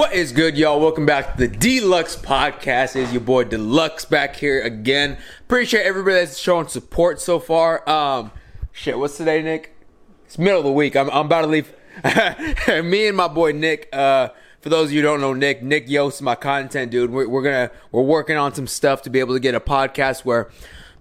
What is good, y'all? Welcome back to the Deluxe Podcast. Is your boy Deluxe back here again. Appreciate everybody that's showing support so far. Um, shit, what's today, Nick? It's middle of the week. I'm, I'm about to leave. Me and my boy Nick. Uh, for those of you who don't know Nick, Nick Yost, my content dude. We're, we're gonna we're working on some stuff to be able to get a podcast where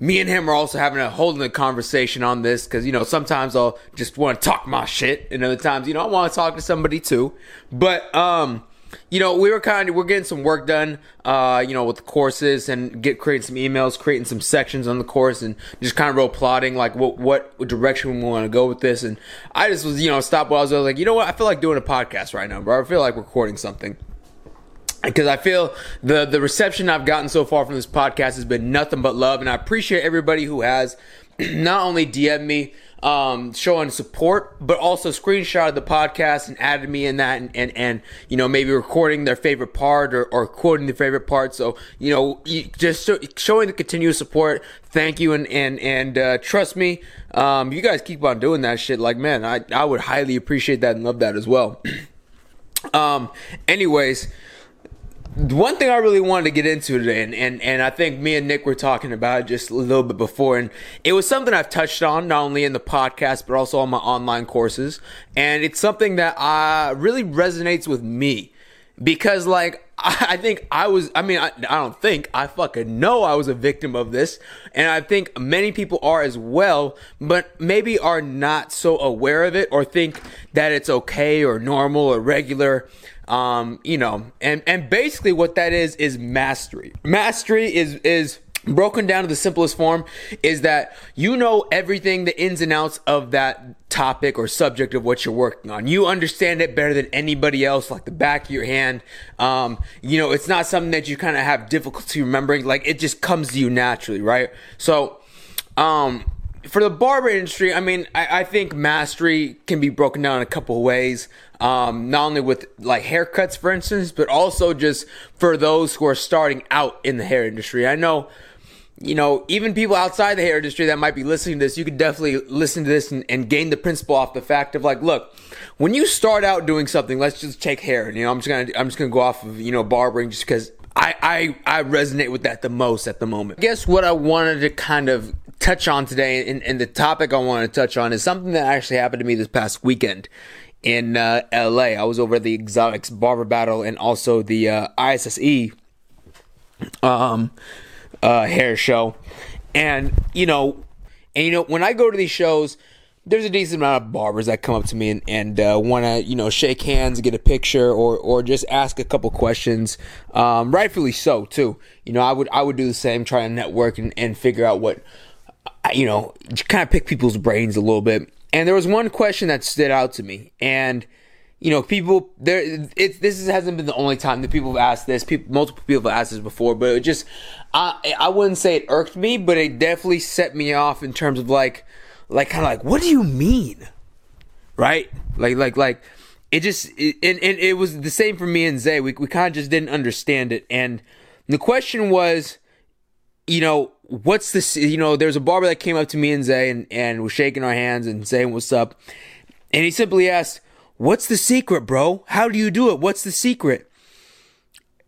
me and him are also having a holding a conversation on this because you know sometimes I'll just want to talk my shit, and other times you know I want to talk to somebody too. But um, you know, we were kind of we're getting some work done, uh, you know, with the courses and get creating some emails, creating some sections on the course, and just kind of wrote plotting like what what direction we want to go with this. And I just was you know stopped while I was, I was like, you know what, I feel like doing a podcast right now, bro. I feel like recording something because I feel the the reception I've gotten so far from this podcast has been nothing but love, and I appreciate everybody who has not only DM me um, showing support, but also screenshot of the podcast and added me in that and, and, and you know, maybe recording their favorite part or, or quoting their favorite part. So, you know, just show, showing the continuous support. Thank you. And, and, and, uh, trust me, um, you guys keep on doing that shit. Like, man, I, I would highly appreciate that and love that as well. um, anyways, one thing I really wanted to get into today, and, and, and I think me and Nick were talking about just a little bit before, and it was something I've touched on not only in the podcast but also on my online courses, and it's something that uh, really resonates with me. Because, like, I think I was, I mean, I, I don't think, I fucking know I was a victim of this, and I think many people are as well, but maybe are not so aware of it or think that it's okay or normal or regular um, you know, and and basically what that is is mastery. Mastery is is broken down to the simplest form is that you know everything the ins and outs of that topic or subject of what you're working on you understand it better than anybody else like the back of your hand um, you know it's not something that you kind of have difficulty remembering like it just comes to you naturally right so um, for the barber industry, I mean, I, I, think mastery can be broken down in a couple ways. Um, not only with like haircuts, for instance, but also just for those who are starting out in the hair industry. I know, you know, even people outside the hair industry that might be listening to this, you could definitely listen to this and, and gain the principle off the fact of like, look, when you start out doing something, let's just take hair. You know, I'm just gonna, I'm just gonna go off of you know barbering just because I, I I resonate with that the most at the moment. I guess what I wanted to kind of touch on today, and, and the topic I want to touch on is something that actually happened to me this past weekend in uh, LA. I was over at the Exotics Barber Battle and also the uh, ISSE um, uh, hair show, and you know, and you know when I go to these shows. There's a decent amount of barbers that come up to me and, and uh, want to, you know, shake hands, get a picture, or or just ask a couple questions. Um, rightfully so, too. You know, I would I would do the same, try to network and, and figure out what you know, kind of pick people's brains a little bit. And there was one question that stood out to me, and you know, people there. It this hasn't been the only time that people have asked this. People, multiple people have asked this before, but it just, I, I wouldn't say it irked me, but it definitely set me off in terms of like, like kind of like, what do you mean, right? Like, like, like, it just, it, and and it was the same for me and Zay. We we kind of just didn't understand it, and the question was, you know, what's this? You know, there's a barber that came up to me and Zay and, and was shaking our hands and saying, What's up? And he simply asked, What's the secret, bro? How do you do it? What's the secret?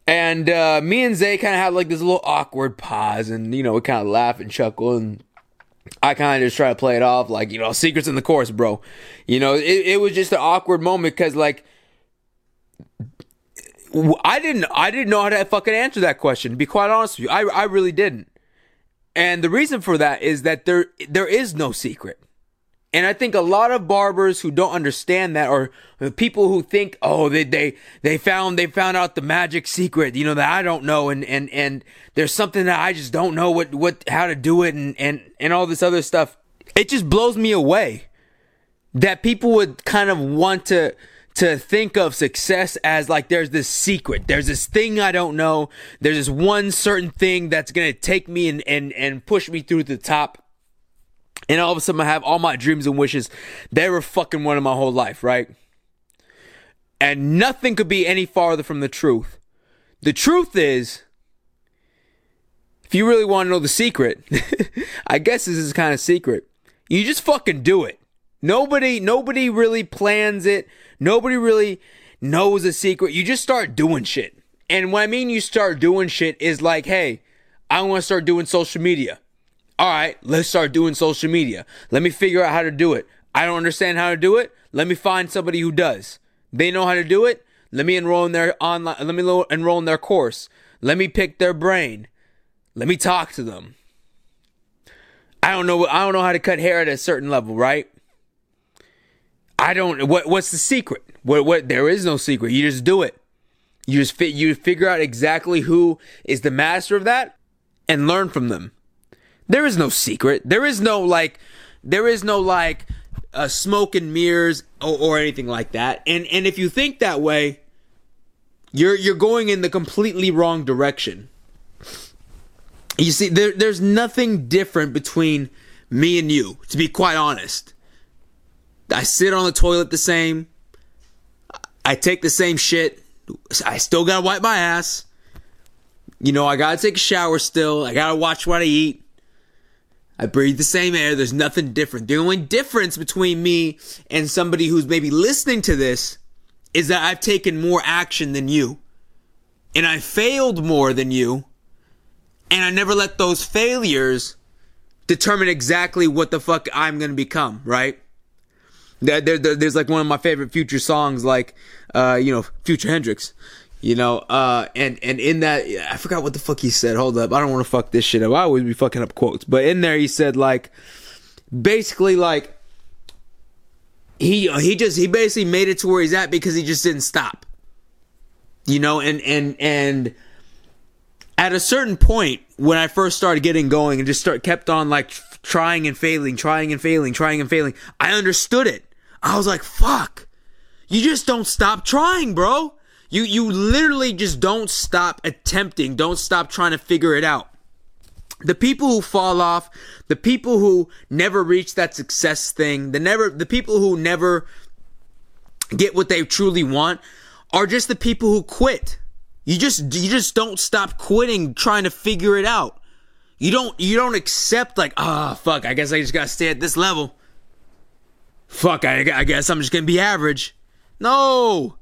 And uh, me and Zay kind of had like this little awkward pause, and you know, we kind of laugh and chuckle, and I kind of just try to play it off like, you know, secrets in the course, bro. You know, it, it was just an awkward moment because like I didn't I didn't know how to fucking answer that question. To be quite honest with you, I I really didn't. And the reason for that is that there there is no secret. And I think a lot of barbers who don't understand that or people who think, oh, they, they, they found, they found out the magic secret, you know, that I don't know. And, and, and there's something that I just don't know what, what, how to do it and, and, and all this other stuff. It just blows me away that people would kind of want to, to think of success as like there's this secret, there's this thing I don't know, there's this one certain thing that's gonna take me and and and push me through to the top. And all of a sudden I have all my dreams and wishes. They were fucking one of my whole life, right? And nothing could be any farther from the truth. The truth is, if you really want to know the secret, I guess this is kind of secret. You just fucking do it. Nobody, nobody really plans it. Nobody really, knows a secret. You just start doing shit. And what I mean you start doing shit is like, hey, I want to start doing social media. All right, let's start doing social media. Let me figure out how to do it. I don't understand how to do it. Let me find somebody who does. They know how to do it. Let me enroll in their online. Let me enroll in their course. Let me pick their brain. Let me talk to them. I don't know. I don't know how to cut hair at a certain level, right? I don't. What What's the secret? What What? There is no secret. You just do it. You just fit. You figure out exactly who is the master of that, and learn from them. There is no secret. There is no like. There is no like uh, smoke and mirrors or, or anything like that. And and if you think that way, you're you're going in the completely wrong direction. You see, there, there's nothing different between me and you, to be quite honest. I sit on the toilet the same. I take the same shit. I still gotta wipe my ass. You know, I gotta take a shower still. I gotta watch what I eat. I breathe the same air. There's nothing different. The only difference between me and somebody who's maybe listening to this is that I've taken more action than you. And I failed more than you. And I never let those failures determine exactly what the fuck I'm to become, right? There, there, there's like one of my favorite future songs, like, uh, you know, Future Hendrix you know, uh, and and in that, I forgot what the fuck he said. Hold up, I don't want to fuck this shit up. I always be fucking up quotes, but in there he said like, basically like, he he just he basically made it to where he's at because he just didn't stop, you know, and and and at a certain point when I first started getting going and just start kept on like trying and failing, trying and failing, trying and failing, I understood it. I was like, fuck, you just don't stop trying, bro you you literally just don't stop attempting, don't stop trying to figure it out. The people who fall off, the people who never reach that success thing, the never the people who never get what they truly want are just the people who quit. You just you just don't stop quitting trying to figure it out. You don't you don't accept like ah oh, fuck I guess I just gotta stay at this level. Fuck I, I guess I'm just gonna be average. No,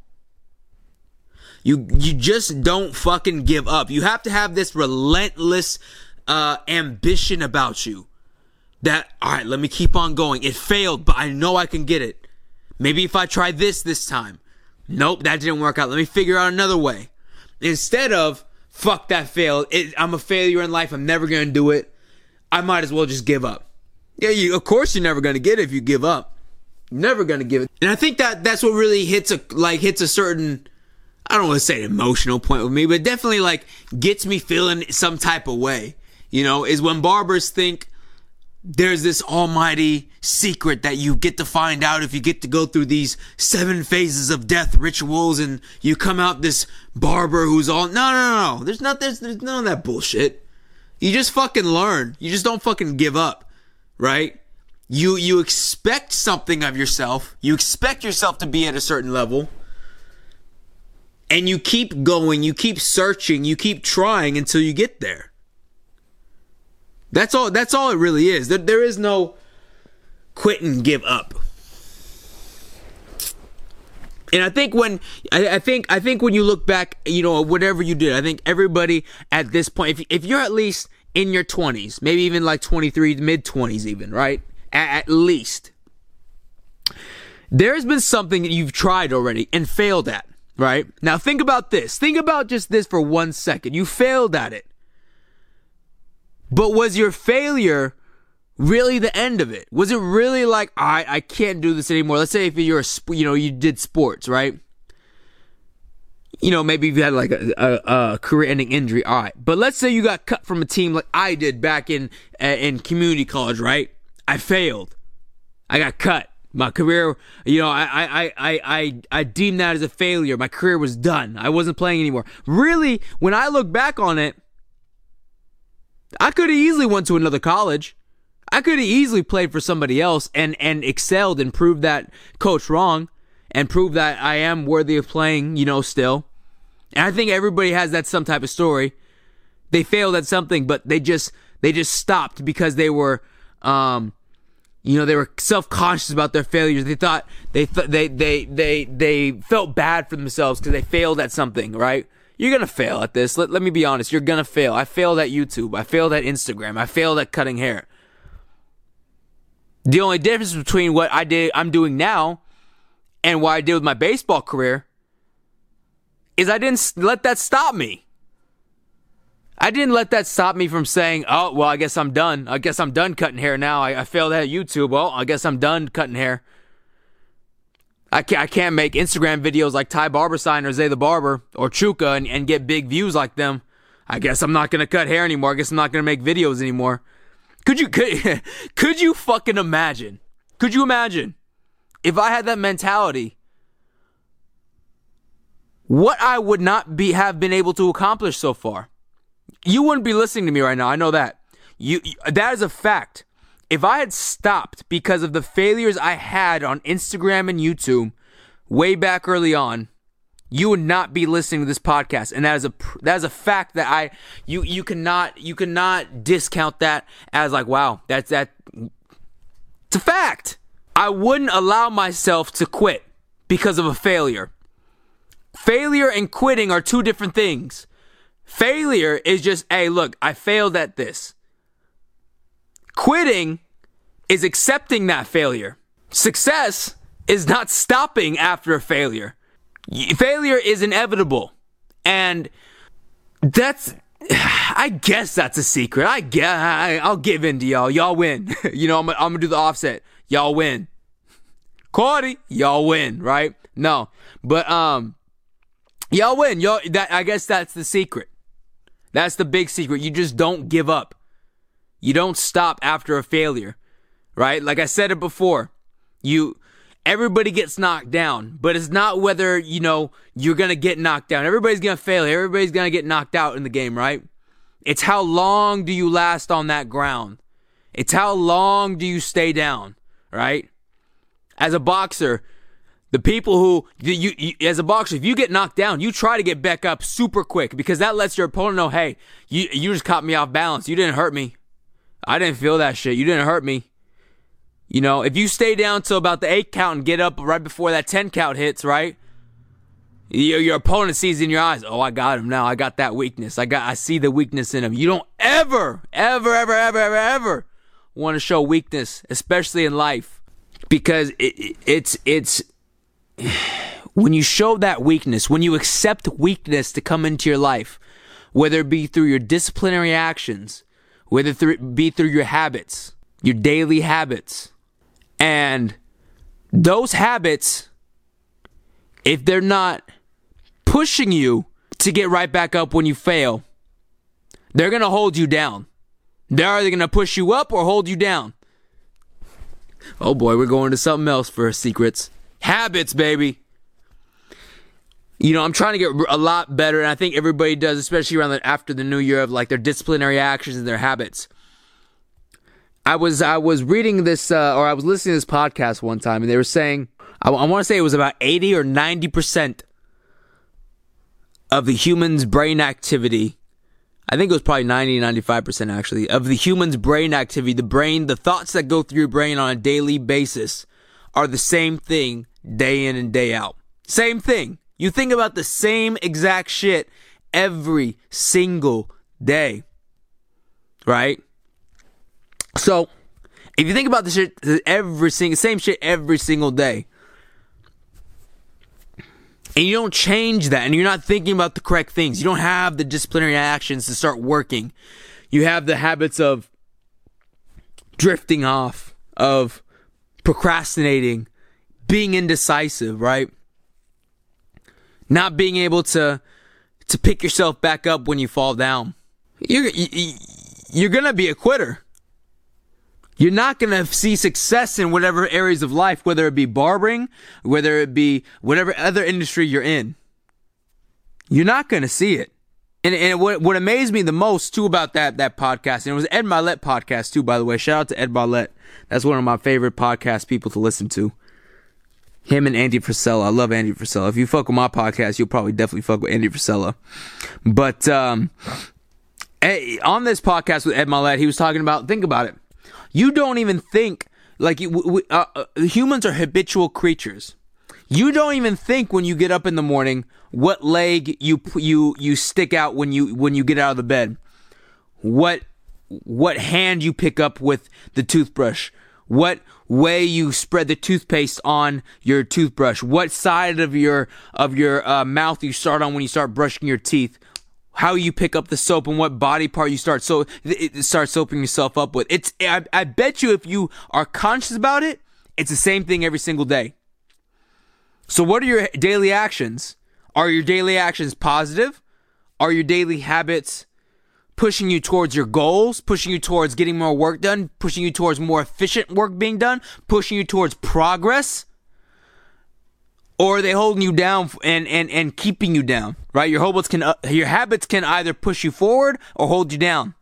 you you just don't fucking give up. You have to have this relentless uh, ambition about you. That all right, let me keep on going. It failed, but I know I can get it. Maybe if I try this this time. Nope, that didn't work out. Let me figure out another way. Instead of fuck that failed. It, I'm a failure in life. I'm never gonna do it. I might as well just give up. Yeah, you, of course you're never gonna get it if you give up. Never gonna give it. And I think that that's what really hits a like hits a certain I don't want to say an emotional point with me, but definitely like gets me feeling some type of way. You know, is when barbers think there's this almighty secret that you get to find out if you get to go through these seven phases of death rituals and you come out this barber who's all no no no no there's not there's, there's none of that bullshit you just fucking learn you just don't fucking give up right you you expect something of yourself you expect yourself to be at a certain level and you keep going, you keep searching, you keep trying until you get there. That's all that's all it really is. There, there is no quit and give up. And I think when I, I, think I think when you look back, you know, whatever you did, I think everybody at this point, if if you're at least in your 20s, maybe even like 23, mid 20s, even right, at, least, there's been something that you've tried already and failed at right? Now think about this. Think about just this for one second. You failed at it. But was your failure really the end of it? Was it really like, all right, I can't do this anymore? Let's say if you're a, you know, you did sports, right? You know, maybe you had like a, a, a career-ending injury. All right, but let's say you got cut from a team like I did back in in community college, right? I failed. I got cut. My career, you know, I, I, I, I, I deem that as a failure. My career was done. I wasn't playing anymore. Really, when I look back on it, I could have easily went to another college. I could have easily played for somebody else and, and excelled and proved that coach wrong and proved that I am worthy of playing, you know, still. And I think everybody has that some type of story. They failed at something, but they just, they just stopped because they were, um, You know, they were self-conscious about their failures. They thought they th- they they they they felt bad for themselves because they failed at something, right? You're gonna fail at this. Let, let me be honest. You're gonna fail. I failed at YouTube. I failed at Instagram. I failed at cutting hair. The only difference between what I did, I'm doing now, and what I did with my baseball career, is I didn't let that stop me. I didn't let that stop me from saying, oh, well, I guess I'm done. I guess I'm done cutting hair now. I, I failed at YouTube. Well, I guess I'm done cutting hair. I can't, I can't make Instagram videos like Ty Barbersign or Zay the Barber or Chuka and, and get big views like them. I guess I'm not going to cut hair anymore. I guess I'm not going to make videos anymore. Could you, could, could you fucking imagine? Could you imagine if I had that mentality? What I would not be, have been able to accomplish so far you wouldn't be listening to me right now. I know that. You, that is a fact. If I had stopped because of the failures I had on Instagram and YouTube way back early on, you would not be listening to this podcast and that is a that is a fact that I you you cannot you cannot discount that as like wow that's that it's a fact I wouldn't allow myself to quit because of a failure failure and quitting are two different things Failure is just, hey, look, I failed at this. Quitting is accepting that failure. Success is not stopping after a failure. Failure is inevitable. And that's, I guess that's a secret. I guess, I, will give in to y'all. Y'all win. you know, I'm, I'm gonna do the offset. Y'all win. Cordy, y'all win, right? No, but, um, y'all win. Y'all, that, I guess that's the secret. That's the big secret. You just don't give up. You don't stop after a failure, right? Like I said it before. You everybody gets knocked down, but it's not whether, you know, you're going to get knocked down. Everybody's going to fail. Everybody's going to get knocked out in the game, right? It's how long do you last on that ground? It's how long do you stay down, right? As a boxer, the people who you, you, as a boxer, if you get knocked down, you try to get back up super quick because that lets your opponent know, hey, you you just caught me off balance. You didn't hurt me. I didn't feel that shit. You didn't hurt me. You know, if you stay down till about the eight count and get up right before that ten count hits, right? Your, your opponent sees in your eyes, oh, I got him now. I got that weakness. I got, I see the weakness in him. You don't ever, ever, ever, ever, ever, ever want to show weakness, especially in life, because it, it's, it's when you show that weakness, when you accept weakness to come into your life, whether it be through your disciplinary actions, whether it be through your habits, your daily habits, and those habits, if they're not pushing you to get right back up when you fail, they're going to hold you down. They're either going to push you up or hold you down. Oh boy, we're going to something else for secrets. Habits, baby. You know, I'm trying to get a lot better, and I think everybody does, especially around the, after the new year of like their disciplinary actions and their habits. I was I was reading this uh, or I was listening to this podcast one time, and they were saying I, I want to say it was about 80 or 90 percent of the human's brain activity. I think it was probably 90 95 percent actually of the human's brain activity, the brain, the thoughts that go through your brain on a daily basis are the same thing day in and day out. Same thing. You think about the same exact shit every single day. Right? So, if you think about the shit every single same shit every single day, and you don't change that, and you're not thinking about the correct things, you don't have the disciplinary actions to start working. You have the habits of drifting off, of procrastinating, being indecisive, right? Not being able to to pick yourself back up when you fall down. You're you're to be a quitter. You're not to see success in whatever areas of life, whether it be barbering, whether it be whatever other industry you're in. You're not to see it. And, and what, what amazed me the most too about that, that podcast, and it was Ed Mylett podcast too, by the way. Shout out to Ed Mylett. That's one of my favorite podcast people to listen to. Him and Andy Frisella. I love Andy Frisella. If you fuck with my podcast, you'll probably definitely fuck with Andy Frisella. But um, on this podcast with Ed Mylett, he was talking about, think about it. You don't even think like we, uh, uh, humans are habitual creatures. You don't even think when you get up in the morning what leg you you you stick out when you when you get out of the bed. What what hand you pick up with the toothbrush. What way you spread the toothpaste on your toothbrush. What side of your of your uh, mouth you start on when you start brushing your teeth how you pick up the soap and what body part you start so it start soaping yourself up with. It's I, I bet you if you are conscious about it, it's the same thing every single day. So what are your daily actions? Are your daily actions positive? Are your daily habits pushing you towards your goals, pushing you towards getting more work done, pushing you towards more efficient work being done, pushing you towards progress? or are they holding you down and, and, and keeping you down? Right? Your habits can uh, your habits can either push you forward or hold you down.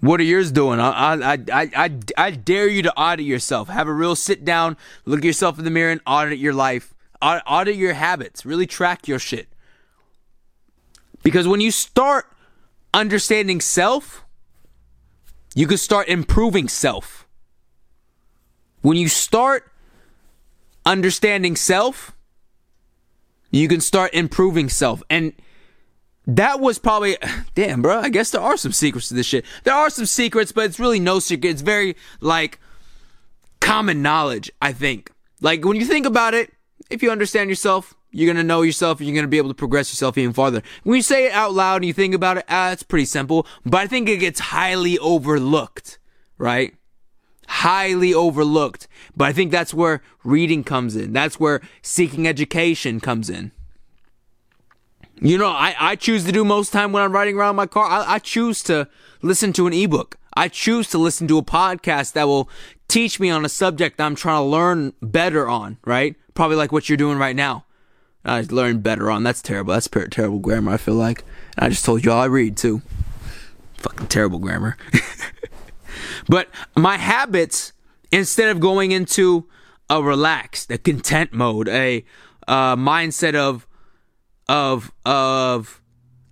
What are yours doing? I, I, I, I, I dare you to audit yourself. Have a real sit down, look yourself in the mirror, and audit your life. Audit your habits. Really track your shit. Because when you start understanding self, you can start improving self. When you start understanding self, you can start improving self. And that was probably, damn, bro. I guess there are some secrets to this shit. There are some secrets, but it's really no secret. It's very like common knowledge, I think. Like when you think about it, if you understand yourself, you're gonna know yourself and you're gonna be able to progress yourself even farther. When you say it out loud and you think about it, ah, it's pretty simple, but I think it gets highly overlooked, right? highly overlooked. But I think that's where reading comes in. That's where seeking education comes in. You know, I, I choose to do most time when I'm riding around my car. I, I choose to listen to an ebook. I choose to listen to a podcast that will teach me on a subject that I'm trying to learn better on, right? Probably like what you're doing right now. I learned better on. That's terrible. That's terrible grammar, I feel like. I just told you all I read too. Fucking terrible grammar. But my habits, instead of going into a relaxed, a content mode, a uh, mindset of of of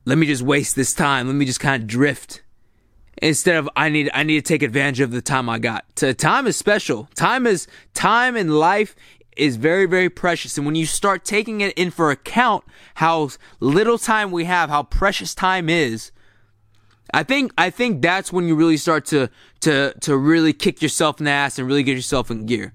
let me just waste this time, let me just kind of drift. Instead of I need I need to take advantage of the time I got. Time is special. Time is time in life is very very precious and when you start taking it in for account how little time we have how precious time is I think I think that's when you really start to to to really kick yourself in the ass and really get yourself in gear.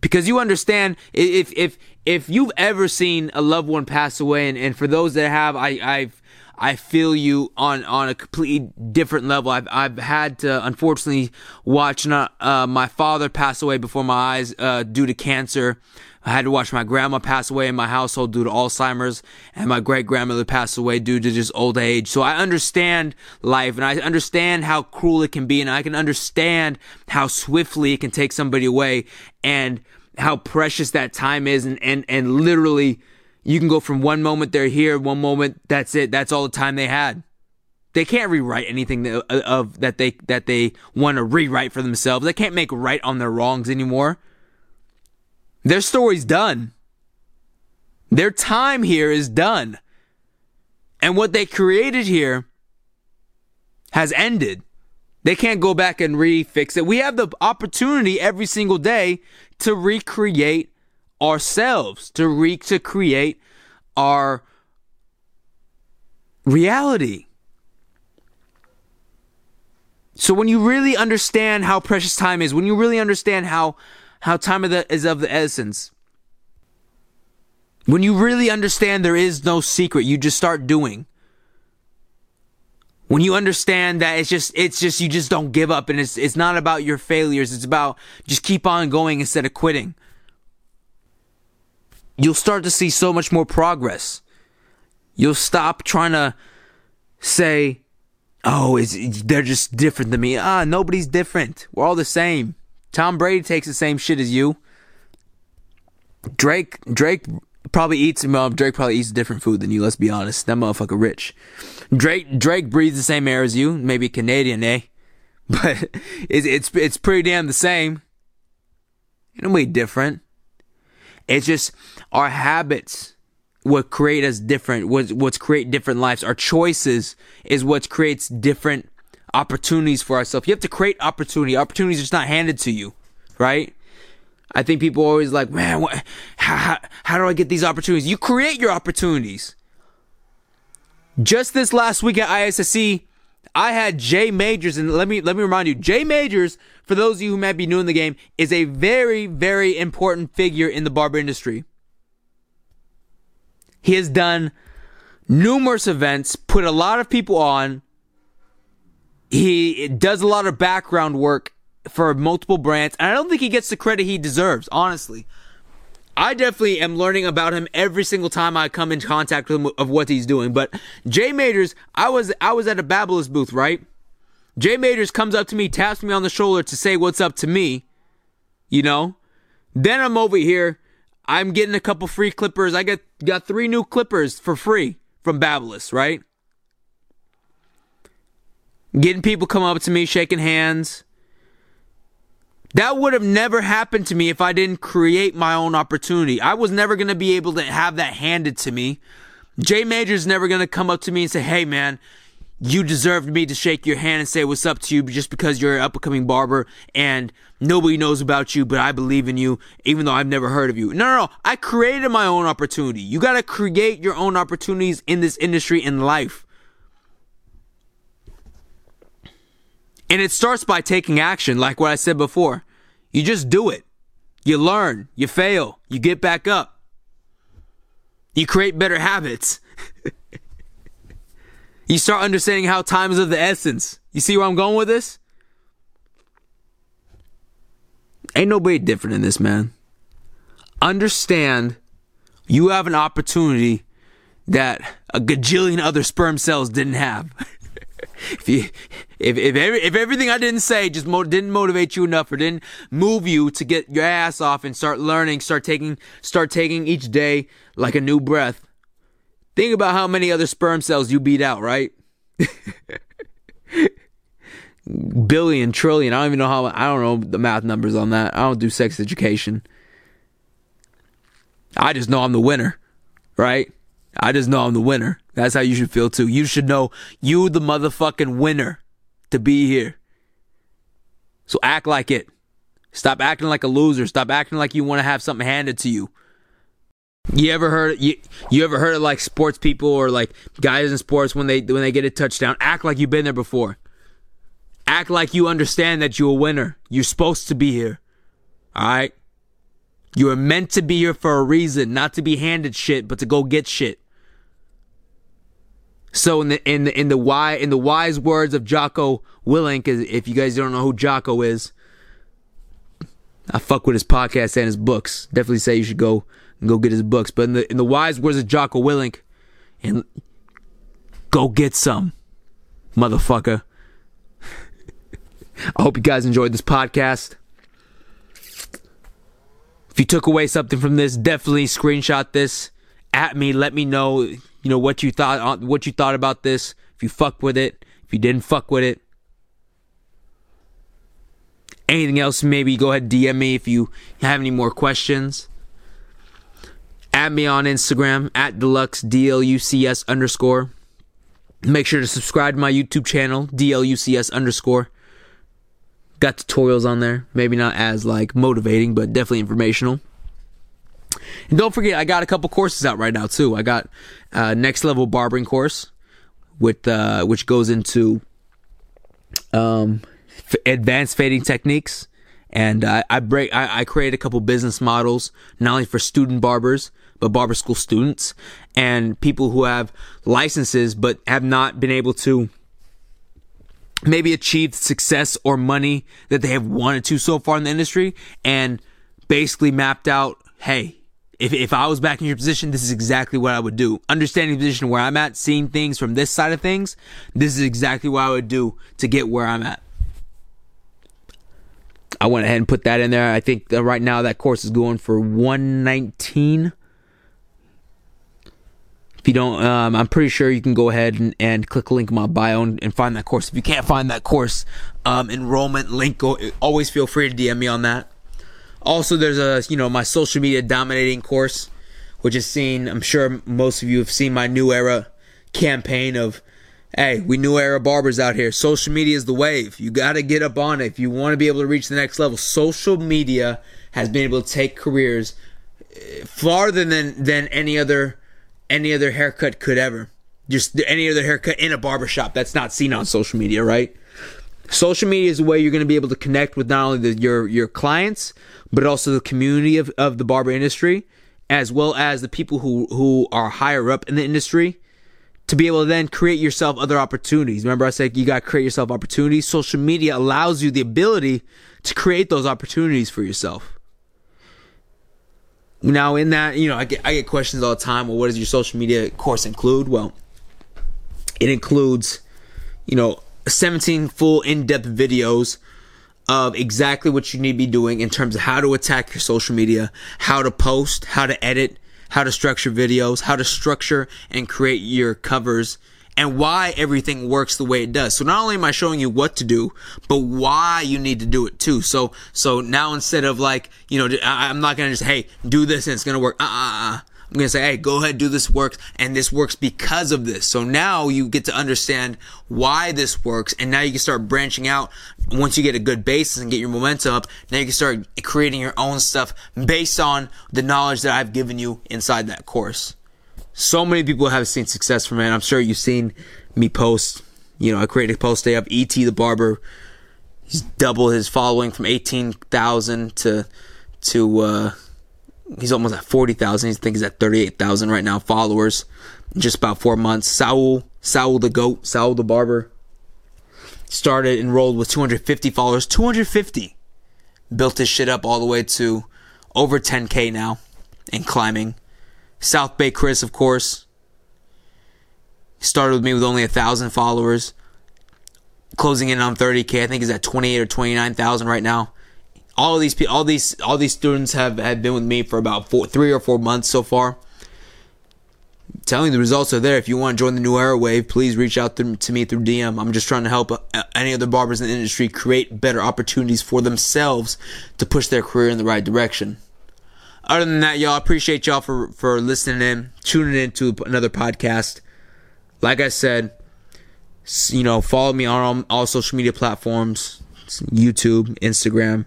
Because you understand if if if you've ever seen a loved one pass away and, and for those that have I I've I feel you on on a completely different level. I've I've had to unfortunately watch not, uh, my father pass away before my eyes uh, due to cancer. I had to watch my grandma pass away in my household due to Alzheimer's, and my great grandmother pass away due to just old age. So I understand life, and I understand how cruel it can be, and I can understand how swiftly it can take somebody away, and how precious that time is, and and and literally, you can go from one moment they're here, one moment that's it, that's all the time they had. They can't rewrite anything that, uh, of that they that they want to rewrite for themselves. They can't make right on their wrongs anymore. Their story's done. Their time here is done. And what they created here has ended. They can't go back and refix it. We have the opportunity every single day to recreate ourselves, to re to create our reality. So when you really understand how precious time is, when you really understand how how time of the, is of the essence. When you really understand there is no secret, you just start doing. When you understand that it's just it's just you just don't give up and it's it's not about your failures, it's about just keep on going instead of quitting. You'll start to see so much more progress. You'll stop trying to say, "Oh, is they're just different than me." Ah, nobody's different. We're all the same. Tom Brady takes the same shit as you. Drake Drake probably eats well, Drake probably eats different food than you, let's be honest. That motherfucker rich. Drake Drake breathes the same air as you, maybe Canadian, eh? But it's it's it's pretty damn the same. Ain't way different. It's just our habits what create us different, what what's create different lives. Our choices is what creates different opportunities for ourselves. You have to create opportunity. Opportunities are just not handed to you. right? I think people are always like, man, what, how, how, how do I get these opportunities? You create your opportunities. Just this last week at ISSE, I had Jay Majors, and let me let me remind you, Jay Majors, for those of you who might be new in the game, is a very, very important figure in the barber industry. He has done numerous events, put a lot of people on. He does a lot of background work for multiple brands, and I don't think he gets the credit he deserves, honestly. I definitely am learning about him every single time I come in contact with him of what he's doing. But Jay Majors, I was I was at a Babyliss booth, right? Jay Majors comes up to me, taps me on the shoulder to say what's up to me. You know? Then I'm over here. I'm getting a couple free clippers. I get got three new clippers for free from Babyliss, right? Getting people come up to me, shaking hands. That would have never happened to me if I didn't create my own opportunity. I was never going to be able to have that handed to me. Jay Major's never going to come up to me and say, hey, man, you deserved me to shake your hand and say what's up to you just because you're an up and coming barber and nobody knows about you, but I believe in you, even though I've never heard of you. No, no, no. I created my own opportunity. You got to create your own opportunities in this industry in life. And it starts by taking action, like what I said before. You just do it. You learn, you fail, you get back up. You create better habits. you start understanding how time is of the essence. You see where I'm going with this? Ain't nobody different in this, man. Understand you have an opportunity that a gajillion other sperm cells didn't have. if you if if, every, if everything I didn't say just mo- didn't motivate you enough or didn't move you to get your ass off and start learning, start taking start taking each day like a new breath. Think about how many other sperm cells you beat out, right? Billion, trillion. I don't even know how. I don't know the math numbers on that. I don't do sex education. I just know I'm the winner, right? I just know I'm the winner. That's how you should feel too. You should know you the motherfucking winner to be here. So act like it. Stop acting like a loser. Stop acting like you want to have something handed to you. You ever heard you you ever heard of like sports people or like guys in sports when they when they get a touchdown act like you've been there before. Act like you understand that you're a winner. You're supposed to be here. All right? You are meant to be here for a reason, not to be handed shit, but to go get shit. So in the in the in the why in the wise words of Jocko Willink, if you guys don't know who Jocko is, I fuck with his podcast and his books. Definitely say you should go go get his books. But in the in the wise words of Jocko Willink, and go get some, motherfucker. I hope you guys enjoyed this podcast. If you took away something from this, definitely screenshot this at me. Let me know you know what you thought uh, what you thought about this. If you fuck with it, if you didn't fuck with it. Anything else, maybe go ahead DM me if you have any more questions. Add me on Instagram at deluxe DLUCS underscore. Make sure to subscribe to my YouTube channel, DLUCS underscore. Got tutorials on there. Maybe not as like motivating, but definitely informational. And don't forget, I got a couple courses out right now too. I got uh, next level barbering course with uh, which goes into um, f- advanced fading techniques, and uh, I break I, I create a couple business models not only for student barbers but barber school students and people who have licenses but have not been able to maybe achieve success or money that they have wanted to so far in the industry and basically mapped out hey if, if I was back in your position, this is exactly what I would do. Understanding the position where I'm at, seeing things from this side of things, this is exactly what I would do to get where I'm at. I went ahead and put that in there. I think right now that course is going for 119. If you don't, um, I'm pretty sure you can go ahead and, and click link in my bio and, and, find that course. If you can't find that course um, enrollment link, go, always feel free to DM me on that. Also, there's a you know my social media dominating course, which is seen. I'm sure most of you have seen my new era campaign of Hey, we new era barbers out here. Social media is the wave. You got to get up on it if you want to be able to reach the next level. Social media has been able to take careers eh, farther than than any other any other haircut could ever. Just any other haircut in a barbershop that's not seen on social media, right? Social media is a way you're going to be able to connect with not only the, your your clients, but also the community of, of the barber industry, as well as the people who who are higher up in the industry to be able to then create yourself other opportunities. Remember, I said you got to create yourself opportunities. Social media allows you the ability to create those opportunities for yourself. Now, in that, you know, I get I get questions all the time. Well, what does your social media course include? Well, it includes, you know, 17 full in-depth videos of exactly what you need to be doing in terms of how to attack your social media, how to post, how to edit, how to structure videos, how to structure and create your covers, and why everything works the way it does. So not only am I showing you what to do, but why you need to do it too. So so now instead of like you know I'm not gonna just hey do this and it's gonna work. Uh uh uh. I'm going to say, hey, go ahead, do this works, and this works because of this. So now you get to understand why this works, and now you can start branching out. Once you get a good basis and get your momentum up, now you can start creating your own stuff based on the knowledge that I've given you inside that course. So many people have seen success from it. I'm sure you've seen me post. You know, I created a post day of ET the barber. He's doubled his following from 18,000 to to uh, he's almost at 40,000. I think he's at 38,000 right now followers in just about four months. Saul, Saul the goat, Saul the barber started enrolled with 250 followers. 250 built his shit up all the way to over 10k now and climbing. South Bay Chris, of course, started with me with only a thousand followers, closing in on 30k. I think he's at 28 or 29,000 right now all of these all these all these students have, have been with me for about four, three or four months so far. Telling the results are there. If you want to join the new era wave, please reach out to, to me through DM. I'm just trying to help uh, any other barbers in the industry create better opportunities for themselves to push their career in the right direction. Other than that, y'all, appreciate y'all for for listening in, tuning in to another podcast. Like I said, you know, follow me on all, all social media platforms, YouTube, Instagram,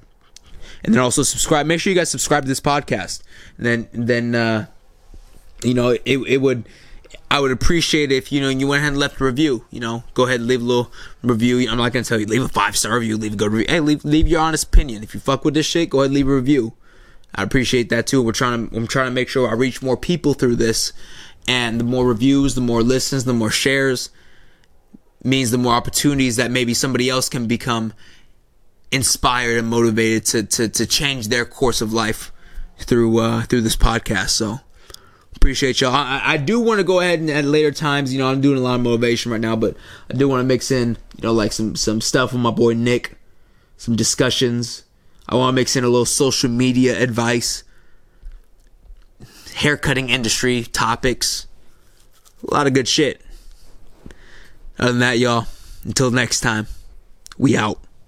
and then also subscribe. Make sure you guys subscribe to this podcast. And then then uh, you know it it would. I would appreciate it if you know you went ahead and left a review. You know, go ahead and leave a little review. I'm not gonna tell you leave a five star review, leave a good review. Hey, leave leave your honest opinion. If you fuck with this shit, go ahead and leave a review. I appreciate that too. We're trying to I'm trying to make sure I reach more people through this, and the more reviews, the more listens, the more shares means the more opportunities that maybe somebody else can become inspired and motivated to, to, to change their course of life through uh, through this podcast. So appreciate y'all. I, I do want to go ahead and at later times, you know, I'm doing a lot of motivation right now, but I do want to mix in, you know, like some some stuff with my boy Nick, some discussions. I want to mix in a little social media advice, haircutting industry topics, a lot of good shit. Other than that, y'all, until next time, we out.